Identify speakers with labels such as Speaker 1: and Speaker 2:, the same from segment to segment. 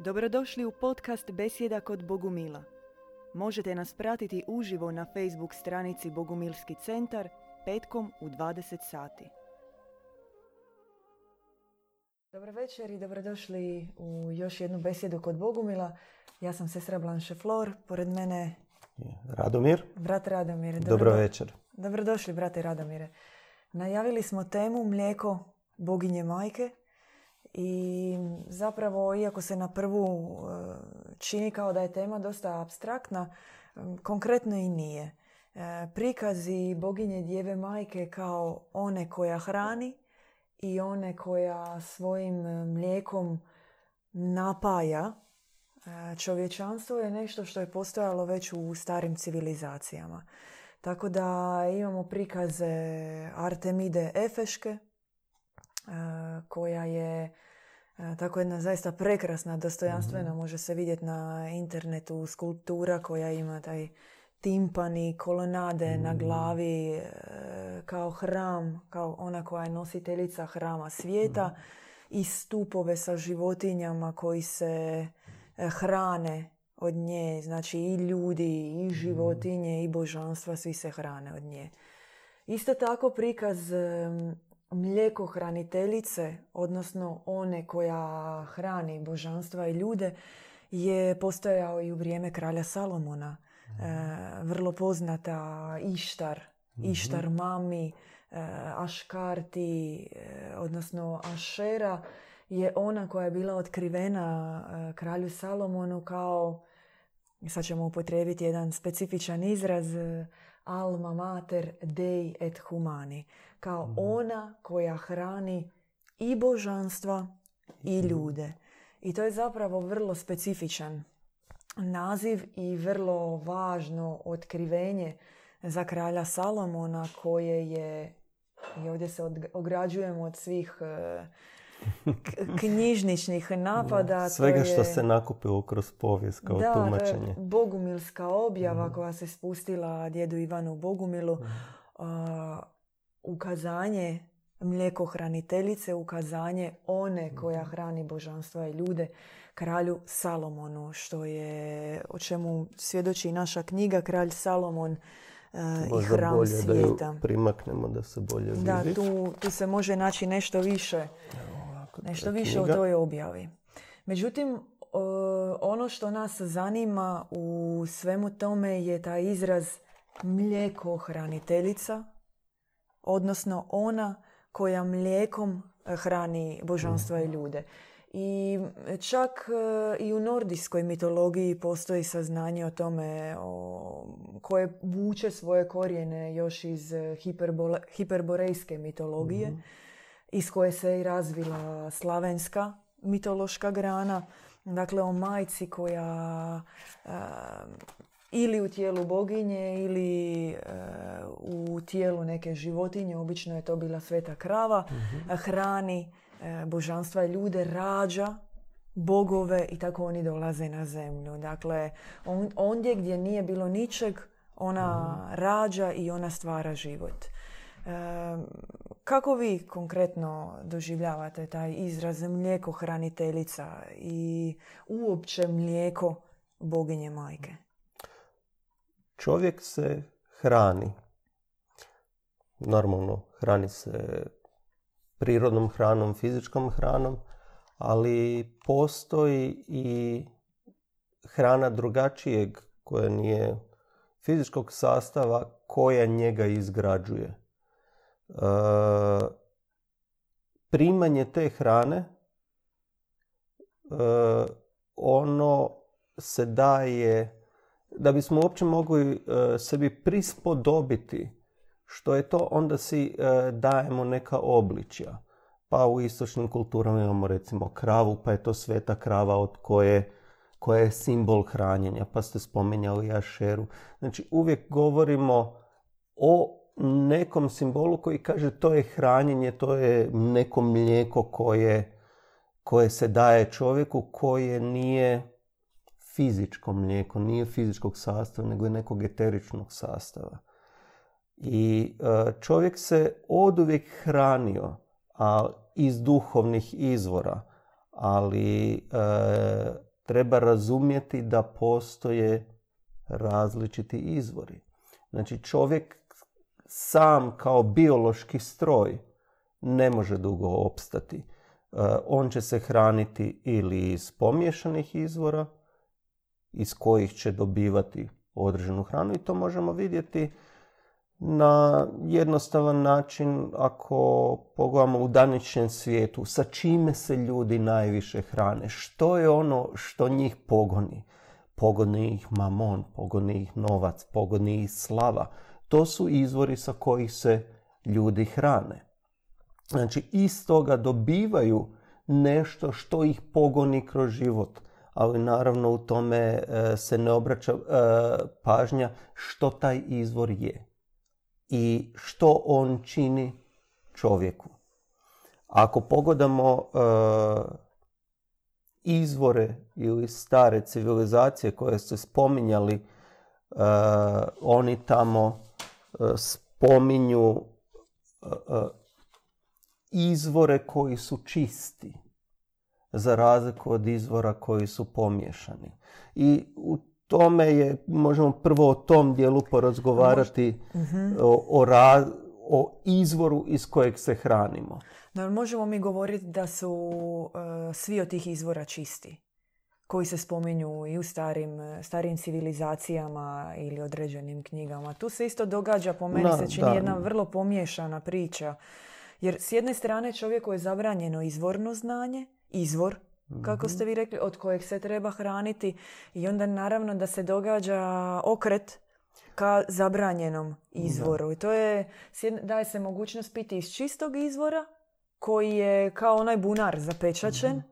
Speaker 1: Dobrodošli u podcast Besjeda kod Bogumila. Možete nas pratiti uživo na Facebook stranici Bogumilski centar petkom u 20 sati. Dobro večer i dobrodošli u još jednu besjedu kod Bogumila. Ja sam sestra Blanche Flor, pored mene
Speaker 2: Radomir.
Speaker 1: brat Radomir.
Speaker 2: Dobro večer.
Speaker 1: Dobrodošli, brate Radomire. Najavili smo temu mlijeko boginje majke i zapravo, iako se na prvu e, čini kao da je tema dosta abstraktna, konkretno i nije. E, Prikazi boginje djeve majke kao one koja hrani i one koja svojim e, mlijekom napaja čovječanstvo je nešto što je postojalo već u starim civilizacijama. Tako da imamo prikaze Artemide Efeške, koja je tako jedna zaista prekrasna, dostojanstvena, može se vidjeti na internetu skulptura koja ima taj timpani, kolonade na glavi, e, kao hram, kao ona koja je nositeljica hrama svijeta i stupove sa životinjama koji se e, hrane od nje, znači i ljudi, i životinje, i božanstva, svi se hrane od nje. Isto tako prikaz mlijekohraniteljice, odnosno one koja hrani božanstva i ljude, je postojao i u vrijeme kralja Salomona. E, vrlo poznata Ištar, Ištar mami, e, Aškarti, e, odnosno Ašera, je ona koja je bila otkrivena e, kralju Salomonu kao, sad ćemo upotrijebiti jedan specifičan izraz, alma mater dei et humani, kao ona koja hrani i božanstva i ljude. I to je zapravo vrlo specifičan naziv i vrlo važno otkrivenje za kralja Salomona koje je, i ovdje se ograđujemo od svih e, knjižničnih napada. to
Speaker 2: Svega što
Speaker 1: je-
Speaker 2: se nakupilo kroz povijest kao
Speaker 1: da,
Speaker 2: tumačenje.
Speaker 1: Bogumilska objava koja se spustila djedu Ivanu Bogumilu. a, ukazanje mlijekohraniteljice, ukazanje one koja hrani božanstva i ljude, kralju Salomonu, što je, o čemu svjedoči i naša knjiga, kralj Salomon e, i hram
Speaker 2: bolje da ju
Speaker 1: svijeta.
Speaker 2: primaknemo da se bolje vidi.
Speaker 1: Da, tu, tu se može naći nešto više
Speaker 2: Ovako, to
Speaker 1: nešto više o
Speaker 2: knjiga.
Speaker 1: toj objavi. Međutim, ono što nas zanima u svemu tome je taj izraz mlijekohraniteljica, odnosno ona koja mlijekom e, hrani božanstva i ljude. I čak e, i u nordijskoj mitologiji postoji saznanje o tome o, koje vuče svoje korijene još iz hiperbole- hiperborejske mitologije iz koje se i razvila slavenska mitološka grana. Dakle, o majci koja ili u tijelu boginje ili e, u tijelu neke životinje, obično je to bila sveta krava, hrani e, božanstva ljude, rađa bogove i tako oni dolaze na zemlju. Dakle, on, ondje gdje nije bilo ničeg, ona rađa i ona stvara život. E, kako vi konkretno doživljavate taj izraz mlijeko hraniteljica i uopće mlijeko boginje majke?
Speaker 2: Čovjek se hrani. Normalno, hrani se prirodnom hranom, fizičkom hranom, ali postoji i hrana drugačijeg koja nije fizičkog sastava koja njega izgrađuje. E, primanje te hrane e, ono se daje da bismo uopće mogli e, sebi prispodobiti što je to, onda si e, dajemo neka obličja. Pa u istočnim kulturama imamo recimo kravu, pa je to sveta krava od koje, koja je simbol hranjenja, pa ste spominjali ašeru. Znači uvijek govorimo o nekom simbolu koji kaže to je hranjenje, to je neko mlijeko koje, koje se daje čovjeku koje nije fizičko mlijeko, nije fizičkog sastava, nego je nekog eteričnog sastava. I e, čovjek se oduvijek hranio a iz duhovnih izvora, ali e, treba razumjeti da postoje različiti izvori. Znači čovjek sam kao biološki stroj ne može dugo opstati. E, on će se hraniti ili iz pomješanih izvora, iz kojih će dobivati određenu hranu i to možemo vidjeti na jednostavan način ako pogledamo u današnjem svijetu sa čime se ljudi najviše hrane, što je ono što njih pogoni. Pogoni ih mamon, pogoni ih novac, pogoni ih slava. To su izvori sa kojih se ljudi hrane. Znači, iz toga dobivaju nešto što ih pogoni kroz život. Ali naravno u tome e, se ne obraća e, pažnja što taj izvor je i što on čini čovjeku. Ako pogledamo e, izvore ili stare civilizacije koje ste spominjali, oni tamo spominju izvore koji su čisti za razliku od izvora koji su pomiješani. I u tome je, možemo prvo o tom dijelu porazgovarati mhm. o, o, izvoru iz kojeg se hranimo.
Speaker 1: Da, možemo mi govoriti da su uh, svi od tih izvora čisti koji se spominju i u starim, starim civilizacijama ili određenim knjigama. Tu se isto događa, po meni se čini jedna vrlo pomiješana priča jer s jedne strane čovjeku je zabranjeno izvorno znanje, izvor, kako mhm. ste vi rekli, od kojeg se treba hraniti i onda naravno da se događa okret ka zabranjenom izvoru. I to je, daje se mogućnost piti iz čistog izvora koji je kao onaj bunar zapečačen.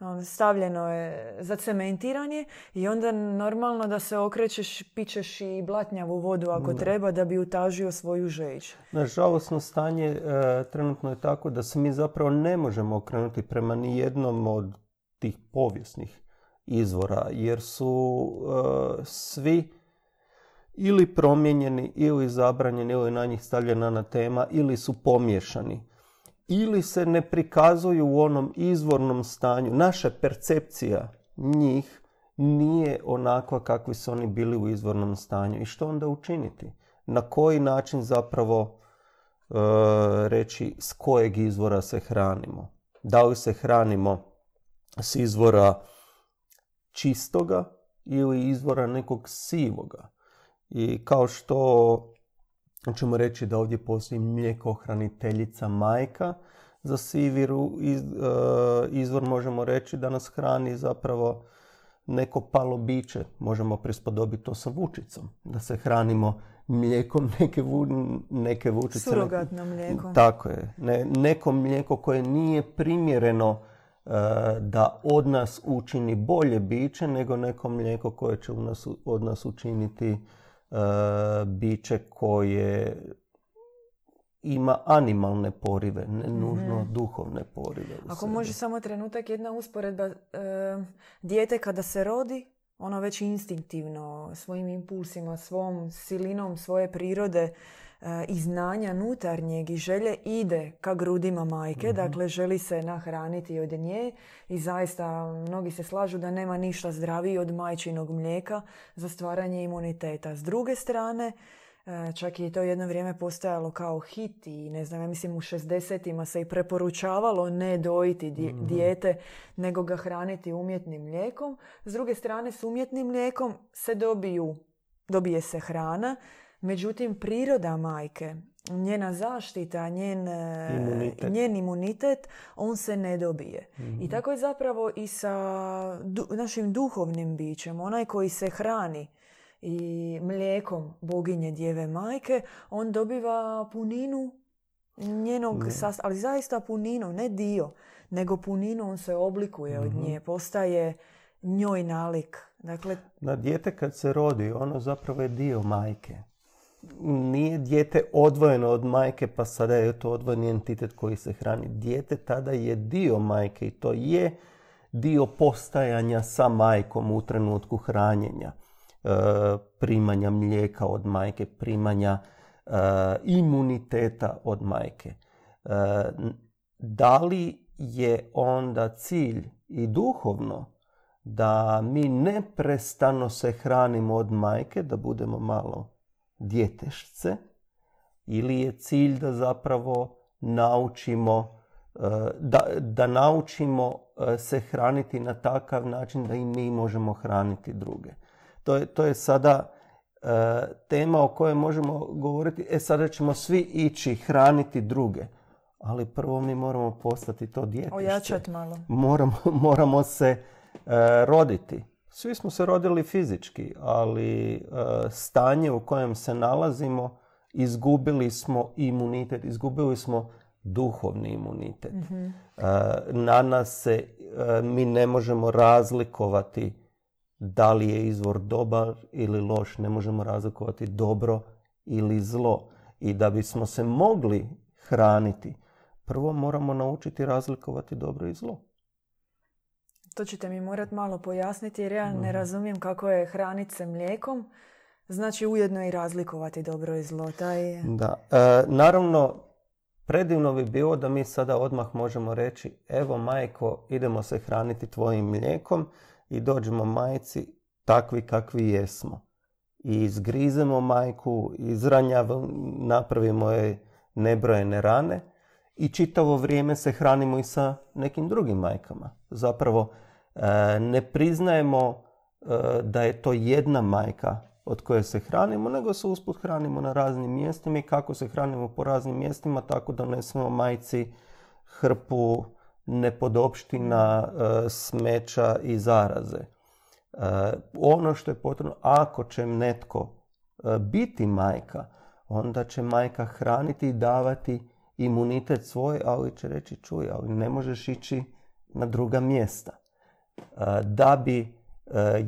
Speaker 1: Ono, stavljeno je za cementiranje i onda normalno da se okrećeš, pićeš i blatnjavu vodu ako treba da bi utažio svoju žeđ.
Speaker 2: Nažalostno stanje e, trenutno je tako da se mi zapravo ne možemo okrenuti prema nijednom od tih povijesnih izvora jer su e, svi ili promijenjeni ili zabranjeni ili na njih stavljena tema ili su pomiješani ili se ne prikazuju u onom izvornom stanju. Naša percepcija njih nije onakva kakvi su oni bili u izvornom stanju. I što onda učiniti? Na koji način zapravo e, reći s kojeg izvora se hranimo? Da li se hranimo s izvora čistoga ili izvora nekog sivoga? I kao što ćemo reći da ovdje postoji mlijekohraniteljica majka. Za siviru iz, e, izvor možemo reći da nas hrani zapravo neko palo biće. Možemo prispodobiti to sa vučicom. Da se hranimo mlijekom neke, vu, neke vučice.
Speaker 1: Surogatno mlijeko.
Speaker 2: Tako je. Ne, neko mlijeko koje nije primjereno e, da od nas učini bolje biće nego neko mlijeko koje će u nas, od nas učiniti biće koje ima animalne porive, ne mhm. nužno duhovne porive.
Speaker 1: Ako može samo trenutak jedna usporedba. E, dijete kada se rodi, ono već instinktivno svojim impulsima, svom silinom svoje prirode E, i znanja nutarnjeg i želje ide ka grudima majke, mhm. dakle želi se nahraniti od nje i zaista mnogi se slažu da nema ništa zdraviji od majčinog mlijeka za stvaranje imuniteta. S druge strane, e, čak i to jedno vrijeme postojalo kao hit i ne znam, ja mislim u 60 se i preporučavalo ne dojiti mhm. dijete, nego ga hraniti umjetnim mlijekom. S druge strane, s umjetnim mlijekom se dobiju, dobije se hrana, Međutim, priroda majke, njena zaštita, njen e, imunitet, njen imunitet on se ne dobije. I mhm. tako je zapravo i sa našim duhovnim bićem. Onaj koji se hrani i mlijekom boginje djeve majke, on dobiva puninu njenog sastava, ali zaista puninu, ne dio, nego puninu on se oblikuje od mhm. nje, postaje njoj nalik. Dakle,
Speaker 2: Na dijete kad se rodi, ono zapravo je dio majke nije dijete odvojeno od majke pa sada je to odvojeni entitet koji se hrani. Dijete tada je dio majke i to je dio postajanja sa majkom u trenutku hranjenja, e, primanja mlijeka od majke, primanja e, imuniteta od majke. E, da li je onda cilj i duhovno da mi neprestano se hranimo od majke, da budemo malo djetešce, ili je cilj da zapravo naučimo da, da naučimo se hraniti na takav način da i mi možemo hraniti druge. To je, to je sada tema o kojoj možemo govoriti, e sada ćemo svi ići hraniti druge. Ali prvo mi moramo postati to djetište.
Speaker 1: Ojačati malo.
Speaker 2: Moramo, moramo se roditi. Svi smo se rodili fizički, ali stanje u kojem se nalazimo, izgubili smo imunitet, izgubili smo duhovni imunitet. mm Na nas se, mi ne možemo razlikovati da li je izvor dobar ili loš, ne možemo razlikovati dobro ili zlo. I da bismo se mogli hraniti, prvo moramo naučiti razlikovati dobro i zlo.
Speaker 1: To ćete mi morat malo pojasniti jer ja ne mhm. razumijem kako je hraniti se mlijekom. Znači ujedno i razlikovati dobro i zlo. Taj...
Speaker 2: Da. E, naravno, predivno bi bilo da mi sada odmah možemo reći evo majko, idemo se hraniti tvojim mlijekom i dođemo majci takvi kakvi jesmo. I izgrizemo majku, izranjavamo, napravimo je nebrojene rane i čitavo vrijeme se hranimo i sa nekim drugim majkama. Zapravo ne priznajemo e, da je to jedna majka od koje se hranimo, nego se usput hranimo na raznim mjestima i kako se hranimo po raznim mjestima, tako donesemo majci hrpu nepodopština, e, smeća i zaraze. E, ono što je potrebno, ako će netko e, biti majka, onda će majka hraniti i davati imunitet svoj, ali će reći čuj, ali ne možeš ići na druga mjesta. Da bi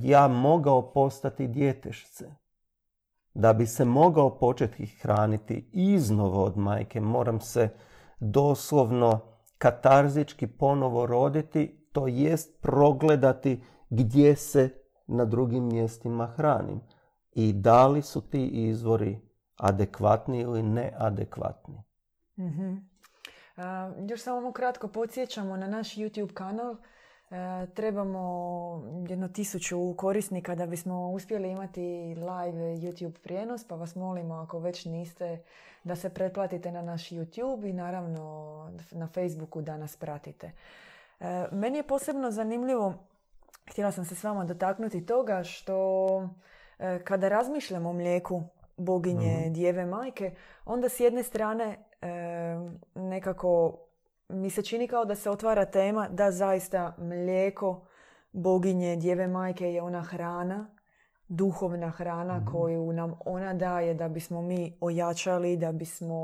Speaker 2: ja mogao postati djetešce, da bi se mogao početi hraniti iznova od majke, moram se doslovno katarzički ponovo roditi, to jest progledati gdje se na drugim mjestima hranim i da li su ti izvori adekvatni ili neadekvatni.
Speaker 1: mm još samo kratko podsjećamo na naš YouTube kanal. E, trebamo jedno tisuću korisnika da bismo uspjeli imati live YouTube prijenos, pa vas molimo ako već niste da se pretplatite na naš YouTube i naravno na Facebooku da nas pratite. E, meni je posebno zanimljivo, htjela sam se s vama dotaknuti toga što e, kada razmišljamo o mlijeku boginje mm djeve majke, onda s jedne strane nekako mi se čini kao da se otvara tema da zaista mlijeko boginje, djeve majke je ona hrana, duhovna hrana mhm. koju nam ona daje da bismo mi ojačali, da bismo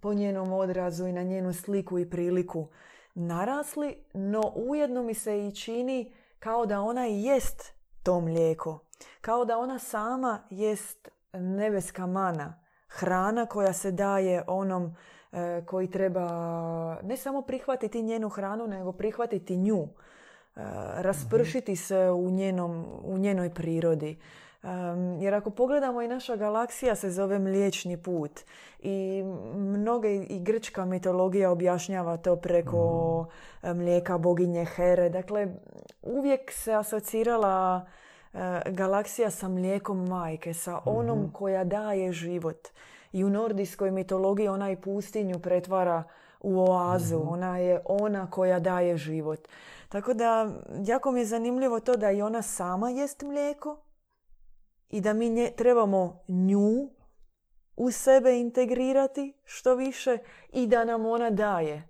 Speaker 1: po njenom odrazu i na njenu sliku i priliku narasli, no ujedno mi se i čini kao da ona i jest to mlijeko. Kao da ona sama jest nebeska mana, hrana koja se daje onom koji treba ne samo prihvatiti njenu hranu, nego prihvatiti nju, e, raspršiti se u, njenom, u njenoj prirodi. Jer ako pogledamo i naša galaksija se zove Mliječni put i mnoge i grčka mitologija objašnjava to preko mhm. mlijeka boginje Here. Dakle, uvijek se asocirala e, galaksija sa mlijekom majke, sa onom mhm. koja daje život i u nordijskoj mitologiji ona i pustinju pretvara u oazu. Mhm. Ona je ona koja daje život. Tako da, jako mi je zanimljivo to da i ona sama jest mlijeko i da mi nje, trebamo nju u sebe integrirati što više i da nam ona daje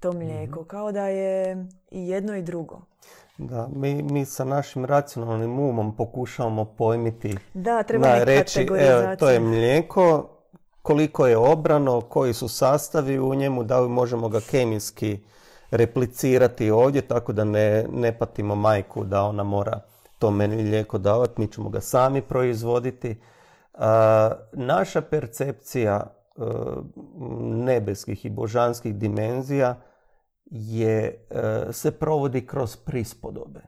Speaker 1: to mlijeko. Mhm. Kao da je i jedno i drugo.
Speaker 2: Da, mi, mi sa našim racionalnim umom pokušavamo pojmiti.
Speaker 1: Da, treba reći,
Speaker 2: evo, to je mlijeko, koliko je obrano, koji su sastavi u njemu, da li možemo ga kemijski replicirati ovdje, tako da ne, ne patimo majku da ona mora to meni lijeko davati, mi ćemo ga sami proizvoditi. naša percepcija e, nebeskih i božanskih dimenzija je, e, se provodi kroz prispodobe.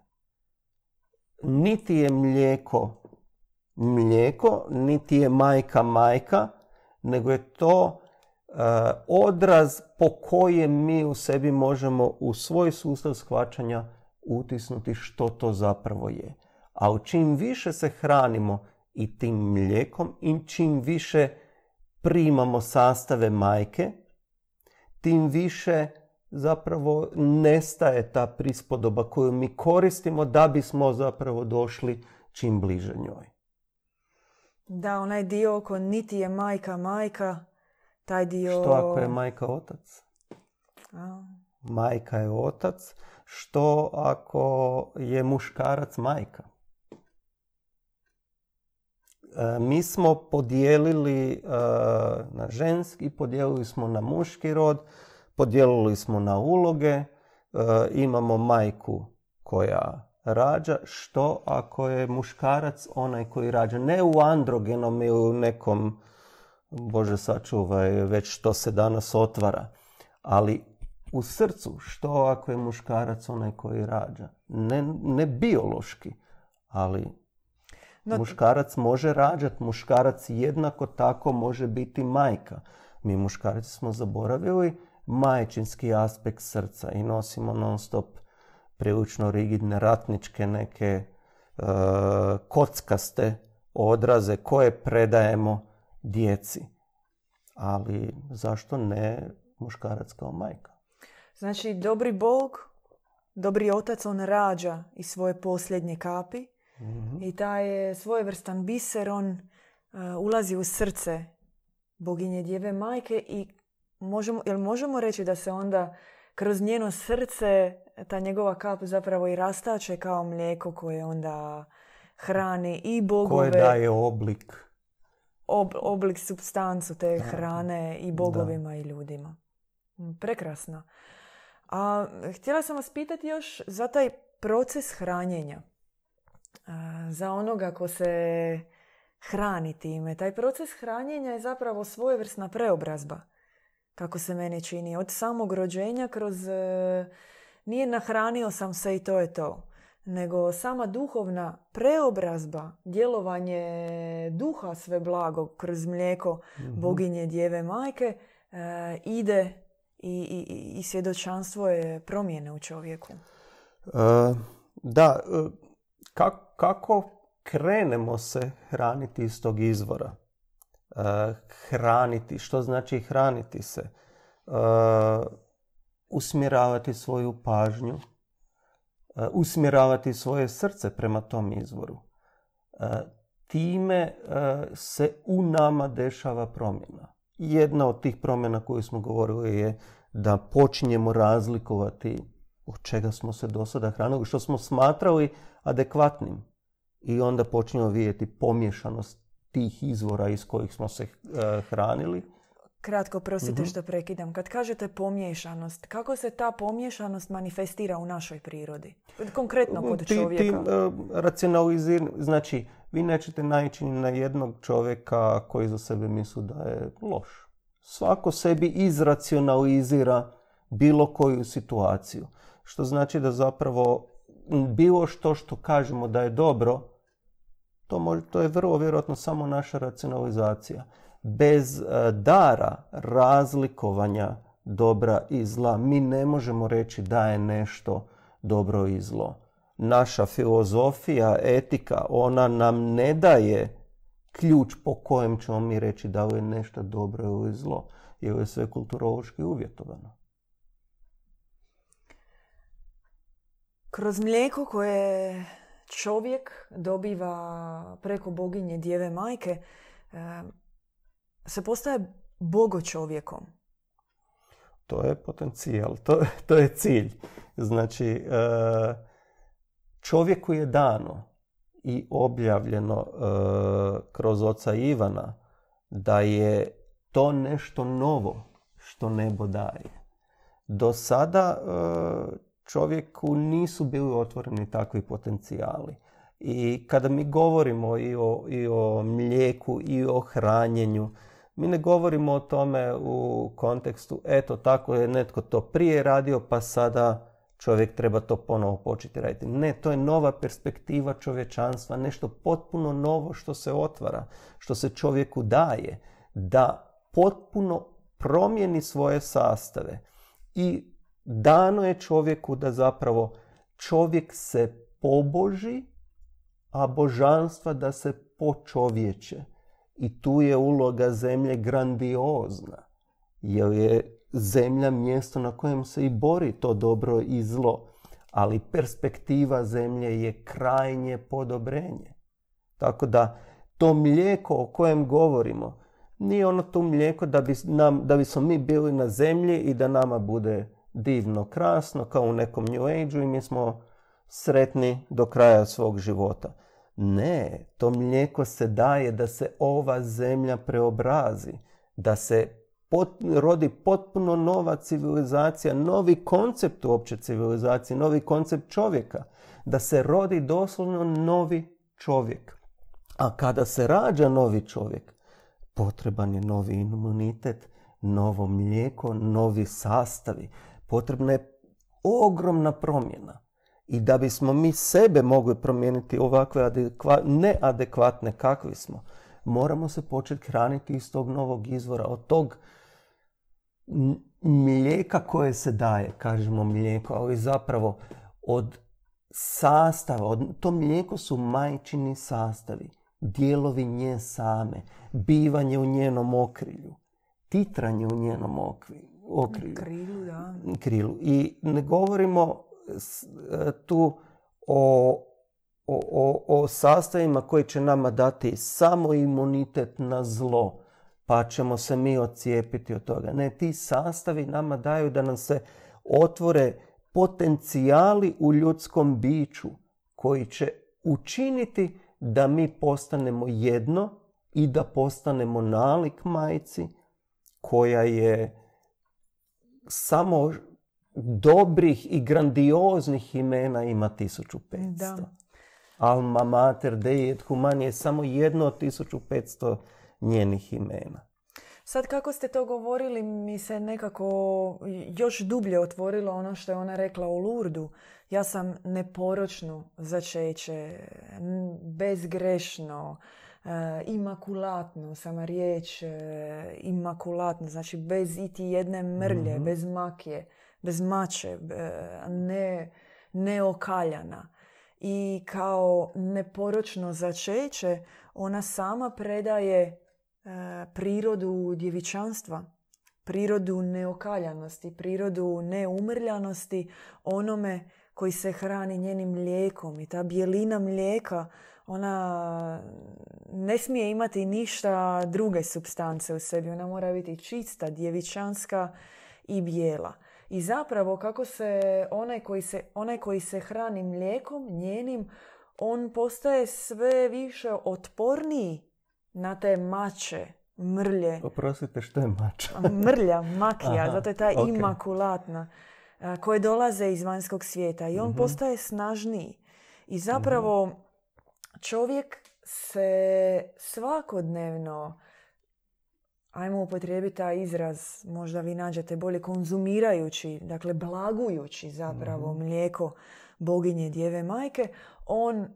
Speaker 2: Niti je mlijeko mlijeko, niti je majka majka, nego je to e, odraz po kojem mi u sebi možemo u svoj sustav shvaćanja utisnuti što to zapravo je. A u čim više se hranimo i tim mlijekom i čim više primamo sastave majke, tim više zapravo nestaje ta prispodoba koju mi koristimo da bismo zapravo došli čim bliže njoj.
Speaker 1: Da, onaj dio oko niti je majka majka, taj dio...
Speaker 2: Što ako je majka otac?
Speaker 1: A,
Speaker 2: Majka je otac. Što ako je muškarac majka? E, Mi smo podijelili e, na ženski, podijelili smo na muški rod, podijelili smo na uloge, e, imamo majku koja rađa, što ako je muškarac onaj koji rađa, ne u androgenom i u nekom, Bože sačuvaj, već što se danas otvara, ali u srcu, što ako je muškarac onaj koji rađa, ne, ne biološki, ali
Speaker 1: No,
Speaker 2: Muškarac može rađati, muškarac jednako tako može biti majka. Mi muškarci smo zaboravili majčinski aspekt srca i nosimo non stop prilično rigidne ratničke neke e, kockaste odraze koje predajemo djeci. Ali zašto ne muškarac kao majka?
Speaker 1: Znači, dobri Bog, dobri otac, on rađa iz svoje posljednje kapi
Speaker 2: Mhm.
Speaker 1: i taj je svojevrstan biser, on uh, ulazi u srce boginje djeve majke i možemo, jel možemo reći da se onda kroz njeno srce ta njegova kap zapravo i rastače kao mlijeko koje onda hrani i bogove,
Speaker 2: Koje daje oblik.
Speaker 1: ob- oblik, substancu te hrane i bogovima i ljudima. Mm, Prekrasno. A htjela sam vas pitati još za taj proces hranjenja. A, za onoga ko se hrani time. Taj proces hranjenja je zapravo svojevrsna preobrazba. Kako se meni čini. Od samog rođenja kroz... e, Nije nahranio sam se i to je to. Nego sama duhovna preobrazba, djelovanje duha sve blago kroz mlijeko boginje djeve majke e, ide i, i, i svjedočanstvo je promjene u čovjeku.
Speaker 2: E, da, e, ka- kako krenemo se hraniti iz tog izvora? E, hraniti, što znači hraniti se? E, usmjeravati svoju pažnju, e, usmjeravati svoje srce prema tom izvoru. E, time e, se u nama dešava promjena. Jedna od tih promjena koju smo govorili je da počinjemo razlikovati od čega smo se do sada hranili, što smo smatrali adekvatnim. I onda počinjemo vidjeti pomješanost tih izvora iz kojih smo se hranili.
Speaker 1: Kratko, prosite što prekidam. Kad kažete pomiješanost, kako se ta pomiješanost manifestira u našoj prirodi? Konkretno kod
Speaker 2: Ti-
Speaker 1: čovjeka.
Speaker 2: Tim e, racionalizir- znači vi nećete naići na jednog čovjeka koji za sebe misli da je loš. Svako sebi izracionalizira bilo koju situaciju. Što znači da zapravo bilo što što kažemo da je dobro, to, može, to je vrlo vjerojatno samo naša racionalizacija. Bez e, dara razlikovanja dobra i zla mi ne možemo reći da je nešto dobro i zlo. Naša filozofija, etika, ona nam ne daje ključ po kojem ćemo mi reći da li je nešto dobro ili zlo. Jer je sve kulturološki uvjetovano.
Speaker 1: Kroz mlijeko koje čovjek dobiva preko boginje djeve majke se postaje bogo čovjekom.
Speaker 2: To je potencijal, to, to je cilj. Znači, e, čovjeku je dano i objavljeno e, kroz oca Ivana da je to nešto novo što nebo daje. Do sada e, čovjeku nisu bili otvoreni takvi potencijali. I kada mi govorimo i o, i o mlijeku i o hranjenju, mi ne govorimo o tome u kontekstu eto tako je netko to prije radio pa sada čovjek treba to ponovo početi raditi. Ne, to je nova perspektiva čovječanstva, nešto potpuno novo što se otvara, što se čovjeku daje, da potpuno promijeni svoje sastave i dano je čovjeku da zapravo čovjek se poboži, a božanstva da se počovječe. I tu je uloga zemlje grandiozna, jer je zemlja mjesto na kojem se i bori to dobro i zlo. Ali perspektiva zemlje je krajnje podobrenje. Tako da to mlijeko o kojem govorimo nije ono to mlijeko da bi, nam, da bismo mi bili na zemlji i da nama bude divno, krasno, kao u nekom New age i mi smo sretni do kraja svog života. Ne, to mlijeko se daje da se ova zemlja preobrazi, da se rodi potpuno nova civilizacija, novi koncept uopće civilizacije, novi koncept čovjeka, da se rodi doslovno novi čovjek. A kada se rađa novi čovjek, potreban je novi imunitet, novo mlijeko, novi sastavi. Potrebna je ogromna promjena. I da bismo mi sebe mogli promijeniti ovakve neadekvatne kakvi smo, moramo se početi hraniti iz tog novog izvora, od tog mlijeka koje se daje, kažemo mlijeko, ali zapravo od sastava, od, to mlijeko su majčini sastavi, dijelovi nje same, bivanje u njenom okrilju, titranje u njenom okrilju.
Speaker 1: Krilu, da.
Speaker 2: Krilu. I ne govorimo tu o, o, o, o sastavima koji će nama dati samo imunitet na zlo, pa ćemo se mi odcijepiti od toga. Ne, ti sastavi nama daju da nam se otvore potencijali u ljudskom biću koji će učiniti da mi postanemo jedno i da postanemo nalik majci koja je samo dobrih i grandioznih imena ima 1500. Da. Alma Mater Dei et Humani je samo jedno od 1500 njenih imena.
Speaker 1: Sad kako ste to govorili mi se nekako još dublje otvorilo ono što je ona rekla u Lurdu. Ja sam neporočno začeće, bezgrešno, e, imakulatno, sama riječ e, imakulatno, znači bez iti jedne mrlje, mhm. bez makije, bez mače, ne, neokaljana. I kao neporočno začeće ona sama predaje E, prirodu djevičanstva, prirodu neokaljanosti, prirodu neumrljanosti onome koji se hrani njenim mlijekom. I ta bijelina mlijeka, ona ne smije imati ništa druge substance u sebi. Ona mora biti čista, djevičanska i bijela. I zapravo kako se onaj koji se, onaj koji se hrani mlijekom, njenim, on postaje sve više otporniji na te mače, mrlje.
Speaker 2: Oprostite, što je mača?
Speaker 1: Mrlja, makija, zato je ta imakulatna, koje dolaze iz vanjskog svijeta i on mhm. postaje snažniji. I zapravo mhm. čovjek se svakodnevno, ajmo upotrijebiti taj izraz, možda vi nađete bolje, konzumirajući, dakle blagujući zapravo mm mlijeko boginje djeve majke, on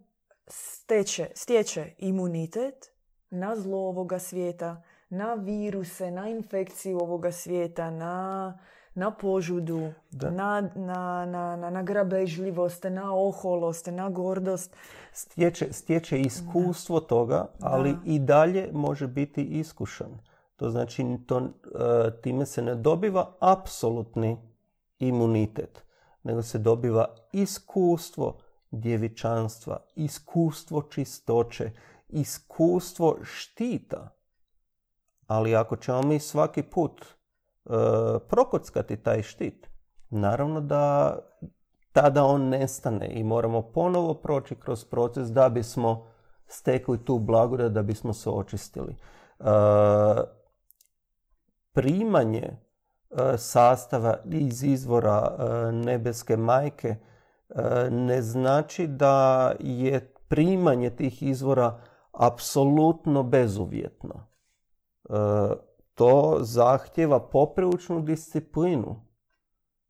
Speaker 1: steče, stječe imunitet na zlo ovoga svijeta, na viruse, na infekciju ovoga svijeta, na, na požudu, na, na, na, na, grabežljivost, na oholost, na gordost.
Speaker 2: Stječe, stječe iskustvo toga, ali i dalje može biti iskušan. To znači, to, e, time se ne dobiva apsolutni imunitet, nego se dobiva iskustvo djevičanstva, iskustvo čistoće, iskustvo štita. Ali ako ćemo mi svaki put e, prokockati taj štit, naravno da tada on nestane i moramo ponovo proći kroz proces da bismo stekli tu blagodat, da bismo se očistili. E, primanje e, sastava iz izvora e, nebeske majke ne znači da je primanje tih izvora apsolutno bezuvjetno. E, to zahtjeva popriličnu disciplinu,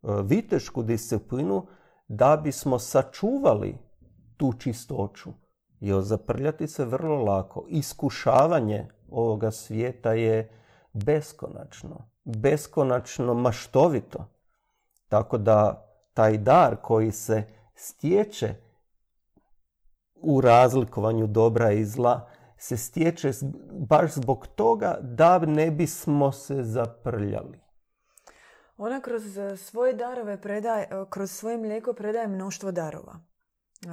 Speaker 2: e, vitešku disciplinu, da bismo sačuvali tu čistoću. Jer zaprljati se vrlo lako. Iskušavanje ovoga svijeta je beskonačno. Beskonačno maštovito. Tako da taj dar koji se stječe u razlikovanju dobra i zla se stječe baš zbog toga da ne bismo se zaprljali.
Speaker 1: Ona kroz e, svoje darove predaje, e, kroz svoje mlijeko predaje mnoštvo darova. E,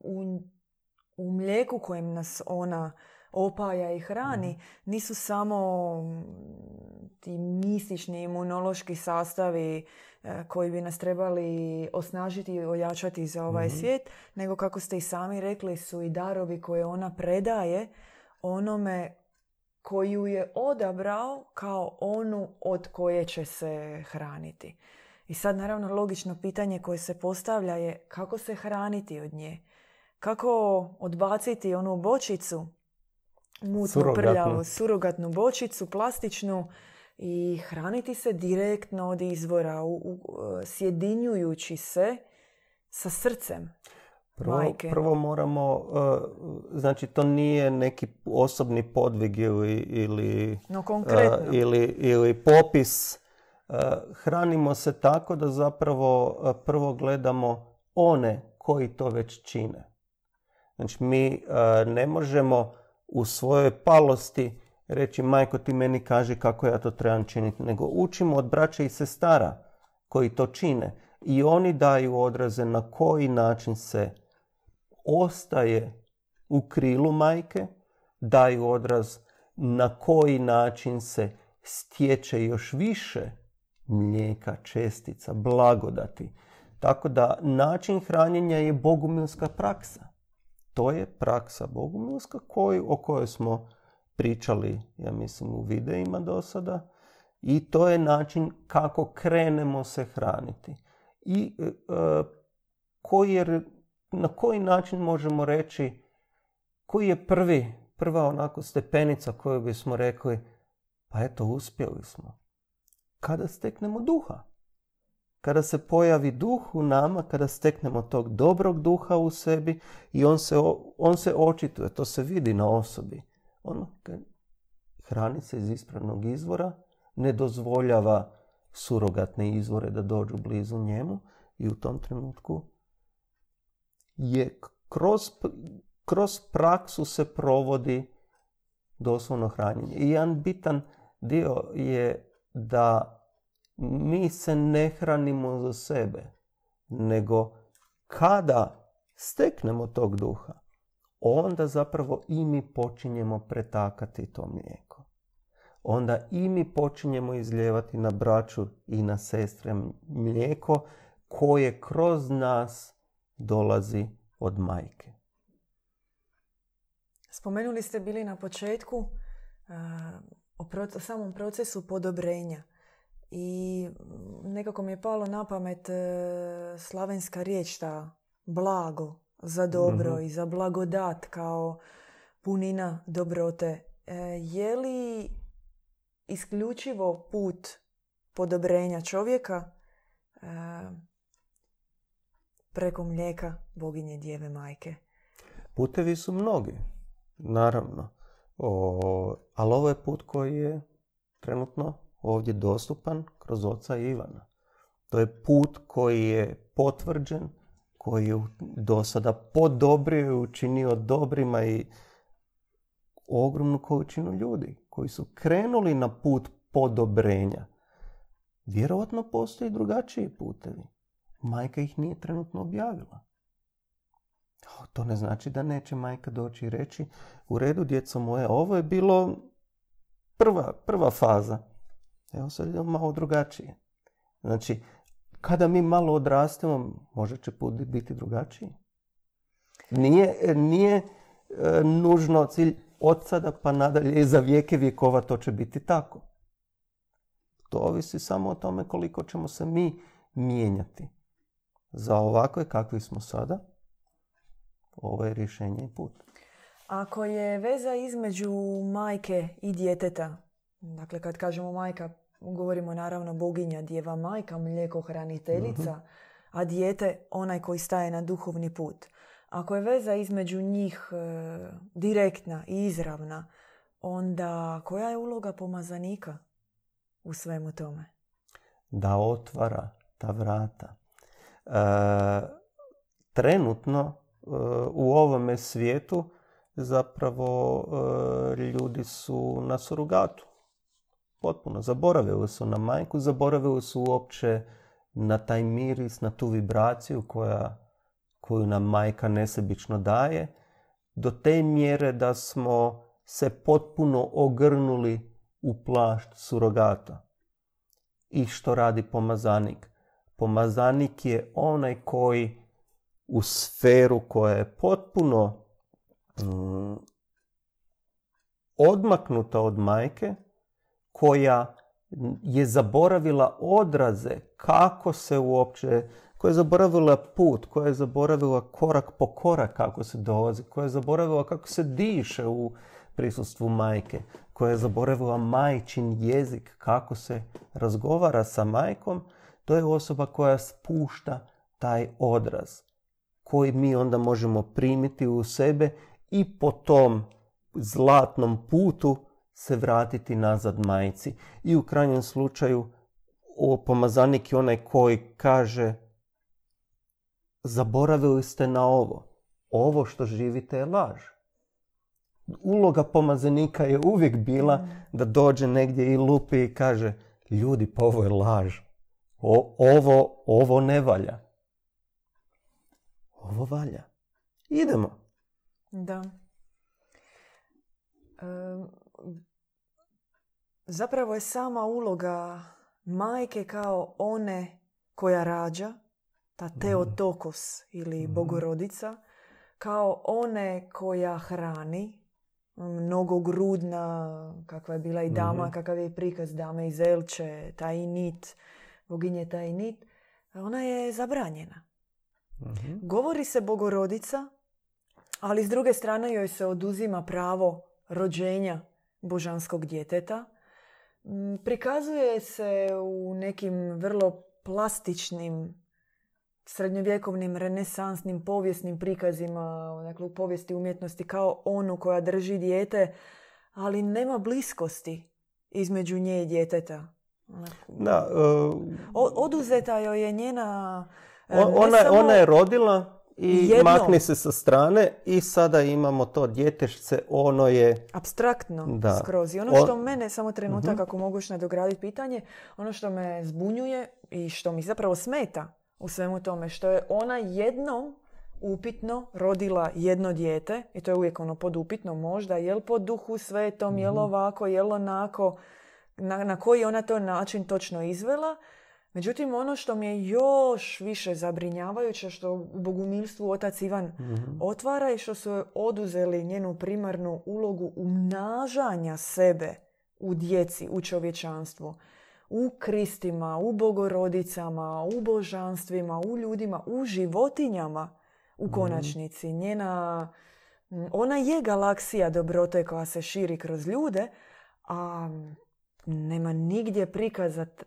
Speaker 1: u, u mlijeku kojem nas ona opaja i hrani, mhm. nisu samo ti mistični imunološki sastavi koji bi nas trebali osnažiti i ojačati za ovaj mhm. svijet, nego kako ste i sami rekli su i darovi koje ona predaje onome koju je odabrao kao onu od koje će se hraniti. I sad naravno logično pitanje koje se postavlja je kako se hraniti od nje. Kako odbaciti onu bočicu, mutnu prljavu, surogatnu bočicu, plastičnu i hraniti se direktno od izvora, u, sjedinjujući se sa srcem.
Speaker 2: Prvo, prvo moramo, uh, znači to nije neki osobni podvig ili, ili,
Speaker 1: no. Uh,
Speaker 2: ili, ili popis. Uh, hranimo se tako da zapravo prvo gledamo one koji to već čine. Znači mi ne možemo u svojoj palosti reći majko ti meni kaži kako ja to trebam činiti, nego učimo od braća i sestara koji to čine i oni daju odraze na koji način se ostaje u krilu majke, daju odraz na koji način se stječe još više mlijeka, čestica, blagodati. Tako da način hranjenja je bogumilska praksa. To je praksa bogumilska koju, o kojoj smo pričali, ja mislim, u videima do sada. I to je način kako krenemo se hraniti. I e, koji je na koji način možemo reći koji je prvi, prva onako stepenica koju bismo rekli pa eto uspjeli smo. Kada steknemo duha. Kada se pojavi duh u nama, kada steknemo tog dobrog duha u sebi i on se, on se očituje, to se vidi na osobi. Ono, hrani se iz ispravnog izvora, ne dozvoljava surogatne izvore da dođu blizu njemu i u tom trenutku je kroz, kroz praksu se provodi doslovno hranjenje. I jedan bitan dio je da mi se ne hranimo za sebe, nego kada steknemo tog duha, onda zapravo i mi počinjemo pretakati to mlijeko. Onda i mi počinjemo izljevati na braću i na sestre mlijeko koje kroz nas dolazi od majke.
Speaker 1: Spomenuli ste bili na početku o, samom procesu podobrenja i nekako mi je palo na pamet e, slavenska riječ ta blago za dobro mhm. i za blagodat kao punina dobrote. E, je li isključivo put podobrenja čovjeka e, preko mlijeka boginje djeve majke?
Speaker 2: Putevi su mnogi, naravno. O, ali ovo je put koji je trenutno ovdje dostupan kroz oca Ivana. To je put koji je potvrđen, koji je do sada podobrio i učinio dobrima i ogromnu količinu ljudi koji su krenuli na put podobrenja. Vjerovatno postoji drugačiji putevi majka ih nije trenutno objavila. To ne znači da neće majka doći i reći u redu djeco moje, ovo je bilo prva, prva faza. Evo sad malo drugačije. Znači, kada mi malo odrastemo, može će put biti drugačiji. Nije, nije e, nužno cilj od sada pa nadalje i za vijeke vjekova to će biti tako. To ovisi samo o tome koliko ćemo se mi mijenjati za ovakve kakvi smo sada, ovo je rješenje i put.
Speaker 1: Ako je veza između majke i djeteta, dakle kad kažemo majka, govorimo naravno boginja, djeva majka, mlijeko hraniteljica, mhm. a dijete onaj koji staje na duhovni put. Ako je veza između njih e, direktna i izravna, onda koja je uloga pomazanika u svemu tome?
Speaker 2: Da otvara ta vrata. E, trenutno u ovome svijetu zapravo ljudi su na surugatu. Potpuno. Zaboravili su na majku, zaboravili su uopće na taj miris, na tu vibraciju koja, koju nam majka nesebično daje, do te mjere da smo se potpuno ogrnuli u plašt surogata. I što radi pomazanik? Pomazanik je onaj koji u sferu koja je potpuno mm, odmaknuta od majke, koja je zaboravila odraze kako se uopće, koja je zaboravila put, koja je zaboravila korak po korak kako se dolazi, koja je zaboravila kako se diše u prisustvu majke, koja je zaboravila majčin jezik, kako se razgovara sa majkom, to je osoba koja spušta taj odraz koji mi onda možemo primiti u sebe i po tom zlatnom putu se vratiti nazad majci. I u krajnjem slučaju o pomazanik je onaj koji kaže zaboravili ste na ovo. Ovo što živite je laž. Uloga pomazanika je uvijek bila da dođe negdje i lupi i kaže ljudi pa ovo je laž. ovo, ovo ne valja. Ovo valja. Idemo.
Speaker 1: Da zapravo je sama uloga majke kao one koja rađa, ta Teotokos ili mhm. bogorodica, kao one koja hrani, mnogogrudna, kakva je bila i dama, mm kakav je prikaz dame iz Elče, taj nit, boginje taj nit, ona je zabranjena. Mhm. Govori se bogorodica, ali s druge strane joj se oduzima pravo rođenja božanskog djeteta. Mm, prikazuje se u nekim vrlo plastičnim srednjovjekovnim renesansnim povijesnim prikazima, dakle u povijesti umjetnosti kao onu koja drži dijete, ali nema bliskosti između nje i djeteta.
Speaker 2: Da,
Speaker 1: uh, oduzeta joj je njena...
Speaker 2: ona, ona je rodila, i Jedno. makni se sa strane i sada imamo to djetešce, ono je...
Speaker 1: Abstraktno da. skroz. I ono što mene, samo trenutak uh ako mogu još nadograditi pitanje, ono što me zbunjuje i što mi zapravo smeta u svemu tome, što je ona jednom upitno rodila jedno dijete, i to je uvijek ono podupitno možda, jel po duhu svetom, jel mhm. ovako, jel onako, na, na koji ona to način točno izvela, Međutim, ono što mi je još više zabrinjavajuće, što u bogumilstvu otac Ivan mm otvara i što su oduzeli njenu primarnu ulogu umnažanja sebe u djeci, u čovječanstvu, u kristima, u bogorodicama, u božanstvima, u ljudima, u životinjama u mhm. konačnici. Njena, ona je galaksija dobrote koja se širi kroz ljude, a nema nigdje prikazat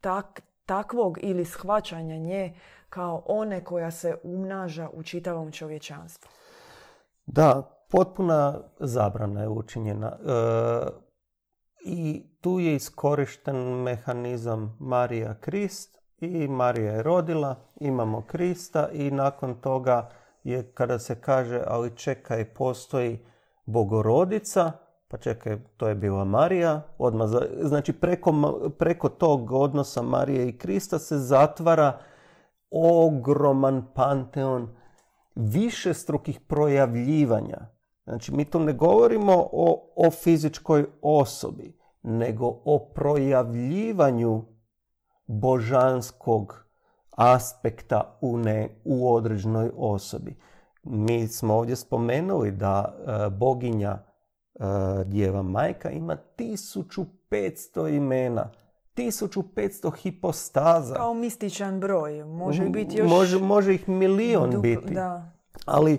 Speaker 1: tak, takvog ili shvaćanja nje kao one koja se umnaža u čitavom čovječanstvu.
Speaker 2: Da, potpuna zabrana je učinjena. E, I tu je iskorišten mehanizam Marija Krist i Marija je rodila, imamo Krista i nakon toga je kada se kaže ali čekaj postoji bogorodica, pa čekaj, to je bila Marija, odmah, znači preko, preko tog odnosa Marije i Krista se zatvara ogroman panteon višestrukih projavljivanja. Znači, mi tu ne govorimo o, o fizičkoj osobi, nego o projavljivanju božanskog aspekta u, ne, u određenoj osobi. Mi smo ovdje spomenuli da e, boginja djeva majka ima 1500 imena. 1500 hipostaza.
Speaker 1: Kao mističan broj. Može biti još...
Speaker 2: Može, može ih milion biti. Da. Ali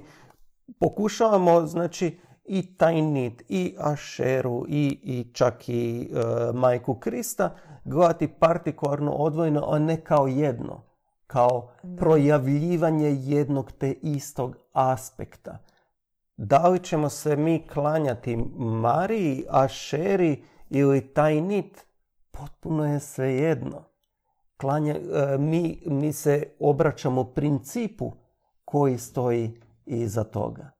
Speaker 2: pokušavamo, znači, i Tajnit, i Ašeru, i, i čak i e, majku Krista gledati partikularno odvojeno, a ne kao jedno. Kao projavljivanje jednog te istog aspekta. Da li ćemo se mi klanjati Mariji, Ašeri ili Tajnit? Potpuno je svejedno. Klanja, e, mi, mi se obraćamo principu koji stoji iza toga.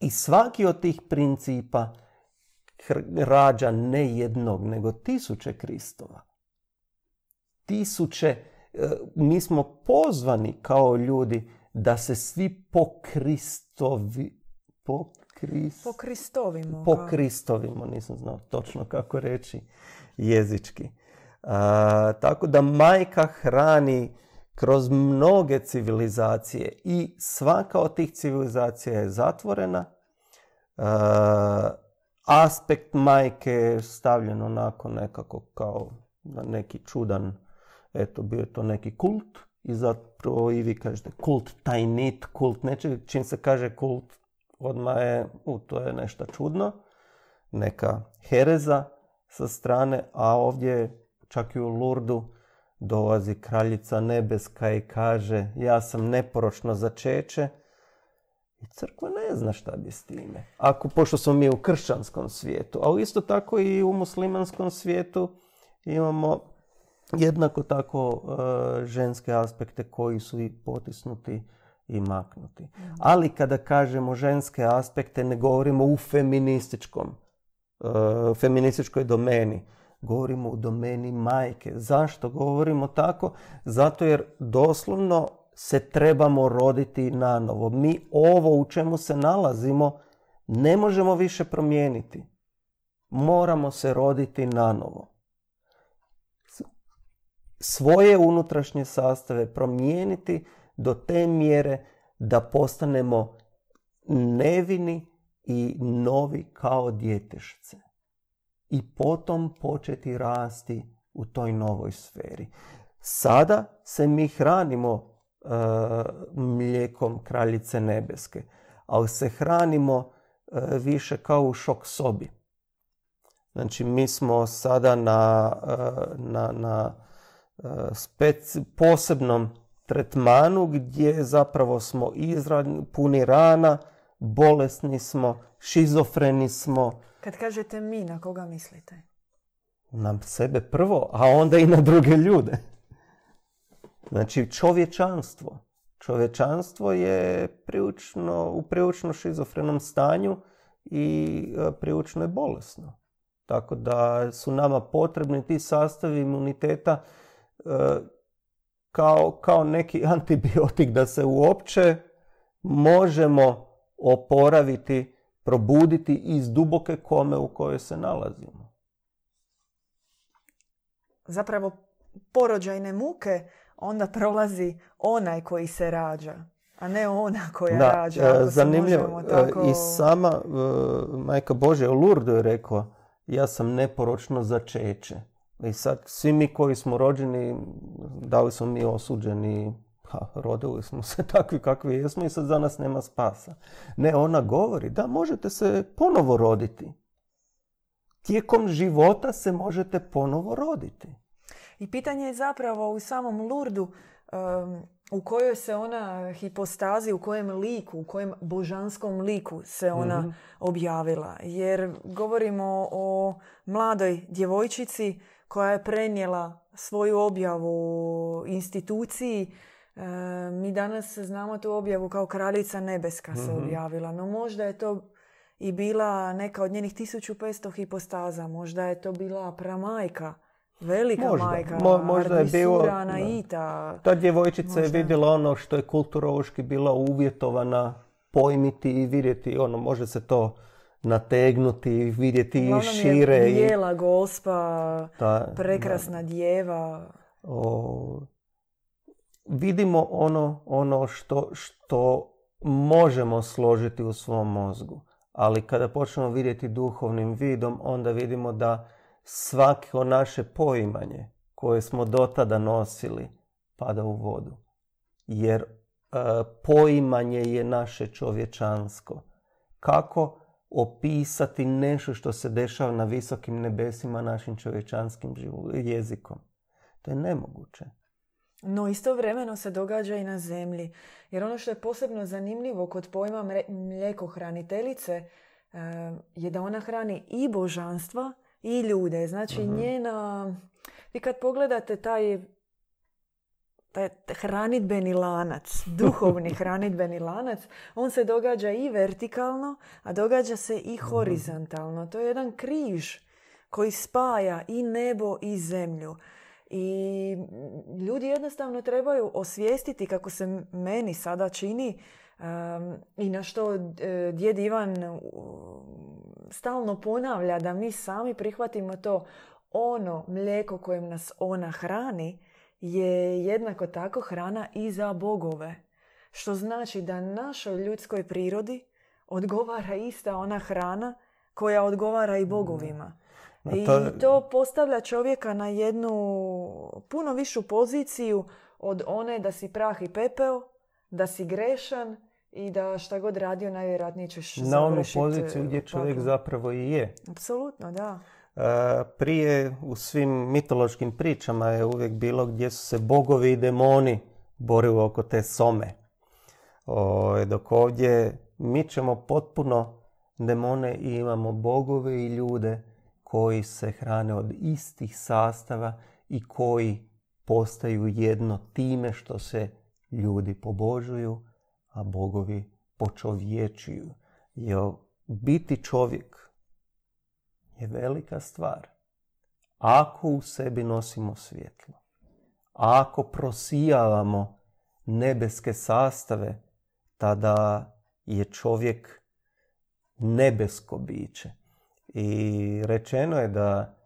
Speaker 2: I svaki od tih principa rađa ne jednog, nego tisuće Kristova. Tisuće, e, mi smo pozvani kao ljudi da se svi pokristovi,
Speaker 1: pokristovimo.
Speaker 2: Pokristovimo, nisam znao točno kako reći jezički. tako da majka hrani kroz mnoge civilizacije i svaka od tih civilizacija je zatvorena. aspekt majke je stavljen onako nekako kao na neki čudan, eto bio je to neki kult i zapravo i vi kažete kult tajnit, kult nečeg, čim se kaže kult odmah je, u, to je nešto čudno, neka hereza sa strane, a ovdje čak i u Lurdu dolazi kraljica nebeska i kaže ja sam neporočno začeće i crkva ne zna šta bi s time. Ako, pošto smo mi u kršćanskom svijetu, ali isto tako i u muslimanskom svijetu imamo jednako tako e, ženske aspekte koji su i potisnuti i maknuti. Ali kada kažemo ženske aspekte ne govorimo u feminističkom, uh, feminističkoj domeni. Govorimo u domeni majke. Zašto govorimo tako? Zato jer doslovno se trebamo roditi na novo. Mi ovo u čemu se nalazimo ne možemo više promijeniti. Moramo se roditi na novo. Svoje unutrašnje sastave promijeniti do te mjere da postanemo nevini i novi kao djetešce. I potom početi rasti u toj novoj sferi. Sada se mi hranimo uh, mlijekom kraljice nebeske, ali se hranimo uh, više kao u šok sobi. Znači mi smo sada na, uh, na, na posebnom tretmanu gdje zapravo smo izradni, puni rana, bolesni smo, šizofreni smo.
Speaker 1: Kad kažete mi, na koga mislite?
Speaker 2: Na sebe prvo, a onda i na druge ljude. Znači čovječanstvo. Čovječanstvo je prilično, u prilično šizofrenom stanju i e, prilično je bolesno. Tako da su nama potrebni ti sastavi imuniteta e, kao, kao neki antibiotik da se uopće možemo oporaviti, probuditi iz duboke kome u kojoj se nalazimo.
Speaker 1: Zapravo porođajne muke onda prolazi onaj koji se rađa, a ne ona koja da, rađa.
Speaker 2: E, zanimljivo. E, tako... I sama e, majka Božja u Lurdu je rekla ja sam neporočno začeće. I sad, svi mi koji smo rođeni, da li smo mi osuđeni, ha, rodili smo se takvi kakvi jesmo i sad za nas nema spasa. Ne, ona govori da možete se ponovo roditi. Tijekom života se možete ponovo roditi.
Speaker 1: I pitanje je zapravo u samom Lurdu u kojoj se ona hipostazi, u kojem liku, u kojem božanskom liku se ona mhm. objavila. Jer govorimo o mladoj djevojčici koja je prenijela svoju objavu instituciji. E, mi danas znamo tu objavu kao kraljica nebeska se mhm. objavila, no možda je to i bila neka od njenih 1500 hipostaza, možda je to bila pramajka, velika možda. majka, Mo, možda je bilo, Ita.
Speaker 2: Ta djevojčica je vidjela ono što je kulturološki bila uvjetovana pojmiti i vidjeti, ono, može se to nategnuti, vidjeti i šire. Je
Speaker 1: bijela gospa, prekrasna djeva.
Speaker 2: O, vidimo ono, ono što, što možemo složiti u svom mozgu. Ali kada počnemo vidjeti duhovnim vidom, onda vidimo da svako naše poimanje koje smo do tada nosili pada u vodu. Jer e, poimanje je naše čovječansko. Kako opisati nešto što se dešava na visokim nebesima našim čovječanskim jezikom. To je nemoguće.
Speaker 1: No istovremeno se događa i na zemlji. Jer ono što je posebno zanimljivo kod pojma mlijekohraniteljice eh, je da ona hrani i božanstva i ljude. Znači uh njena... Vi kad pogledate taj taj hranidbeni lanac, duhovni hranidbeni lanac, on se događa i vertikalno, a događa se i
Speaker 2: Mhm.
Speaker 1: horizontalno. To je jedan križ koji spaja i nebo i zemlju. I ljudi jednostavno trebaju osvijestiti kako se meni sada čini um, i na što e, djed Ivan stalno ponavlja da mi sami prihvatimo to ono mlijeko kojem nas ona hrani je jednako tako hrana i za bogove. Što znači da našoj ljudskoj prirodi odgovara ista ona hrana koja odgovara i bogovima.
Speaker 2: No,
Speaker 1: I
Speaker 2: to
Speaker 1: postavlja čovjeka na jednu puno višu poziciju od one da si prah i pepeo, da si grešan i da šta god radio najvjerojatnije ćeš
Speaker 2: na onu
Speaker 1: završit,
Speaker 2: poziciju
Speaker 1: e,
Speaker 2: gdje čovjek
Speaker 1: paklu.
Speaker 2: zapravo i je.
Speaker 1: Apsolutno, da.
Speaker 2: E, Prije u svim mitološkim pričama je uvijek bilo gdje su se bogovi i demoni borili oko te some. Dok ovdje mi ćemo potpuno demone i imamo bogove i ljude koji se hrane od istih sastava i koji postaju jedno time što se ljudi pobožuju, a bogovi počovječuju. Jer biti čovjek je velika stvar. Ako u sebi nosimo svjetlo, ako prosijavamo nebeske sastave, tada je čovjek nebesko biće. I rečeno je da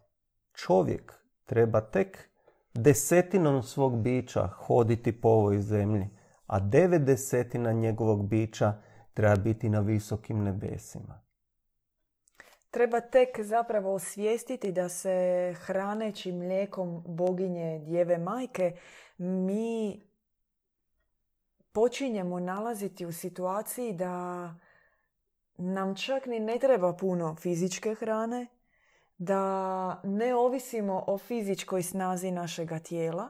Speaker 2: čovjek treba tek desetinom svog bića hoditi po ovoj zemlji, a devet desetina njegovog bića treba biti na visokim nebesima.
Speaker 1: Treba tek zapravo osvijestiti da se hraneći mlijekom boginje djeve majke mi počinjemo nalaziti u situaciji da nam čak ni ne treba puno fizičke hrane, da ne ovisimo o fizičkoj snazi našega tijela,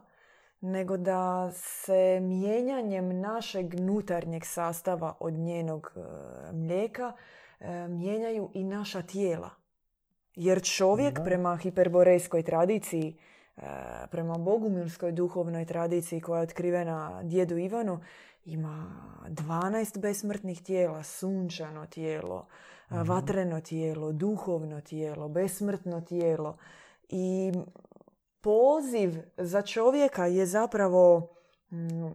Speaker 1: nego da se mijenjanjem našeg unutarnjeg sastava od njenog e, mlijeka mijenjaju i naša tijela. Jer čovjek
Speaker 2: Da.
Speaker 1: prema hiperborejskoj tradiciji, e, prema bogumilskoj duhovnoj tradiciji koja je otkrivena djedu Ivanu, ima 12 besmrtnih tijela, sunčano tijelo, e, vatreno tijelo, duhovno tijelo, besmrtno tijelo. I poziv za čovjeka je zapravo mm,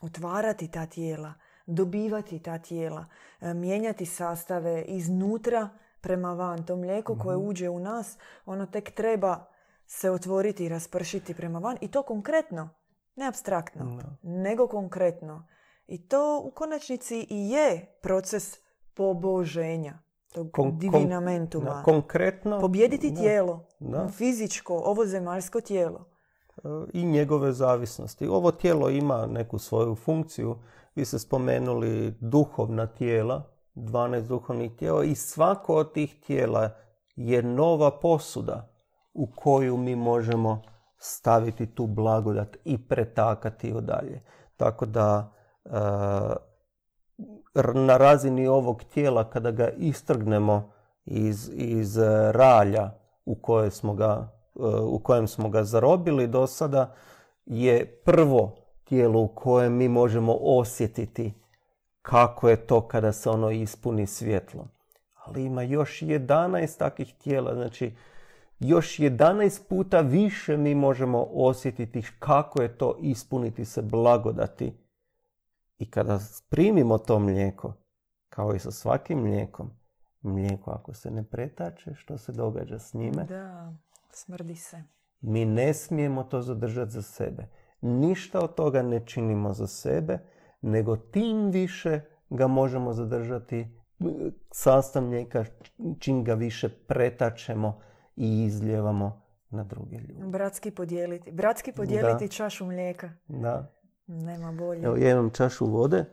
Speaker 1: otvarati ta tijela, dobivati ta tijela, e, mijenjati sastave iznutra prema van. To mlijeko koje uđe u nas, ono tek treba se otvoriti i raspršiti prema van. I to konkretno, ne abstraktno,
Speaker 2: Da.
Speaker 1: nego konkretno. I to u konačnici i je proces poboženja, tog
Speaker 2: Kon- kon- konkretno
Speaker 1: Pobijediti
Speaker 2: da,
Speaker 1: tijelo, fizičko, ovo zemaljsko tijelo.
Speaker 2: i njegove zavisnosti. Ovo tijelo ima neku svoju funkciju. Vi ste spomenuli duhovna tijela, 12 duhovnih tijela i svako od tih tijela je nova posuda u koju mi možemo staviti tu blagodat i pretakati ju dalje. Tako da e, r- na razini ovog tijela kada ga istrgnemo iz, iz e, ralja u koje smo ga e, u kojem smo ga zarobili do sada je prvo tijelo u kojem mi možemo osjetiti kako je to kada se ono ispuni svjetlom. Ali ima još 11 takvih tijela, znači još 11 puta više mi možemo osjetiti kako je to ispuniti se blagodati. I kada primimo to mlijeko, kao i sa svakim mlijekom, mlijeko ako se ne pretače, što se događa s njime?
Speaker 1: Da, smrdi se.
Speaker 2: Mi ne smijemo to zadržati za sebe. Ništa od toga ne činimo za sebe, nego tim više ga možemo zadržati sastav mlijeka čim ga više pretačemo i izljevamo na druge ljude.
Speaker 1: Bratski podijeliti. Bratski podijeliti čašu mlijeka.
Speaker 2: Da.
Speaker 1: Nema bolje.
Speaker 2: Evo, ja imam čašu vode,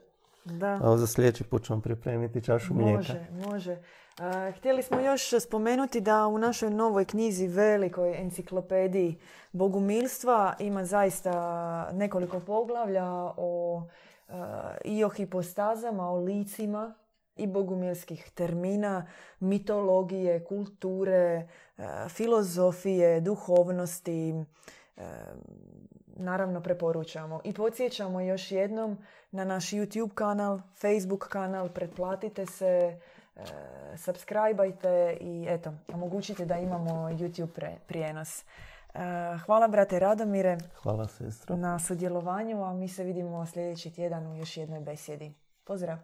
Speaker 1: Da.
Speaker 2: a za sljedeći put ćemo pripremiti čašu mlijeka.
Speaker 1: Može, može. A, htjeli smo još spomenuti da u našoj novoj knjizi, velikoj enciklopediji bogumilstva ima zaista nekoliko poglavlja o a, i o hipostazama, o licima i bogumilskih termina, mitologije, kulture, a, filozofije, duhovnosti, naravno preporučamo. I podsjećamo još jednom na naš YouTube kanal, Facebook kanal, pretplatite se, e, subscribeajte i eto, omogućite da imamo YouTube prijenos. E, hvala brate Radomire
Speaker 2: hvala, sestro.
Speaker 1: na sudjelovanju, a mi se vidimo sljedeći tjedan u još jednoj besjedi. Pozdrav!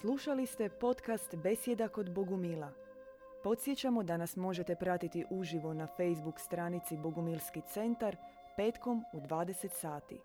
Speaker 1: Slušali ste podcast Besjeda kod Bogumila. Podsjećamo da nas možete pratiti uživo na Facebook stranici Bogumilski centar petkom u 20 sati.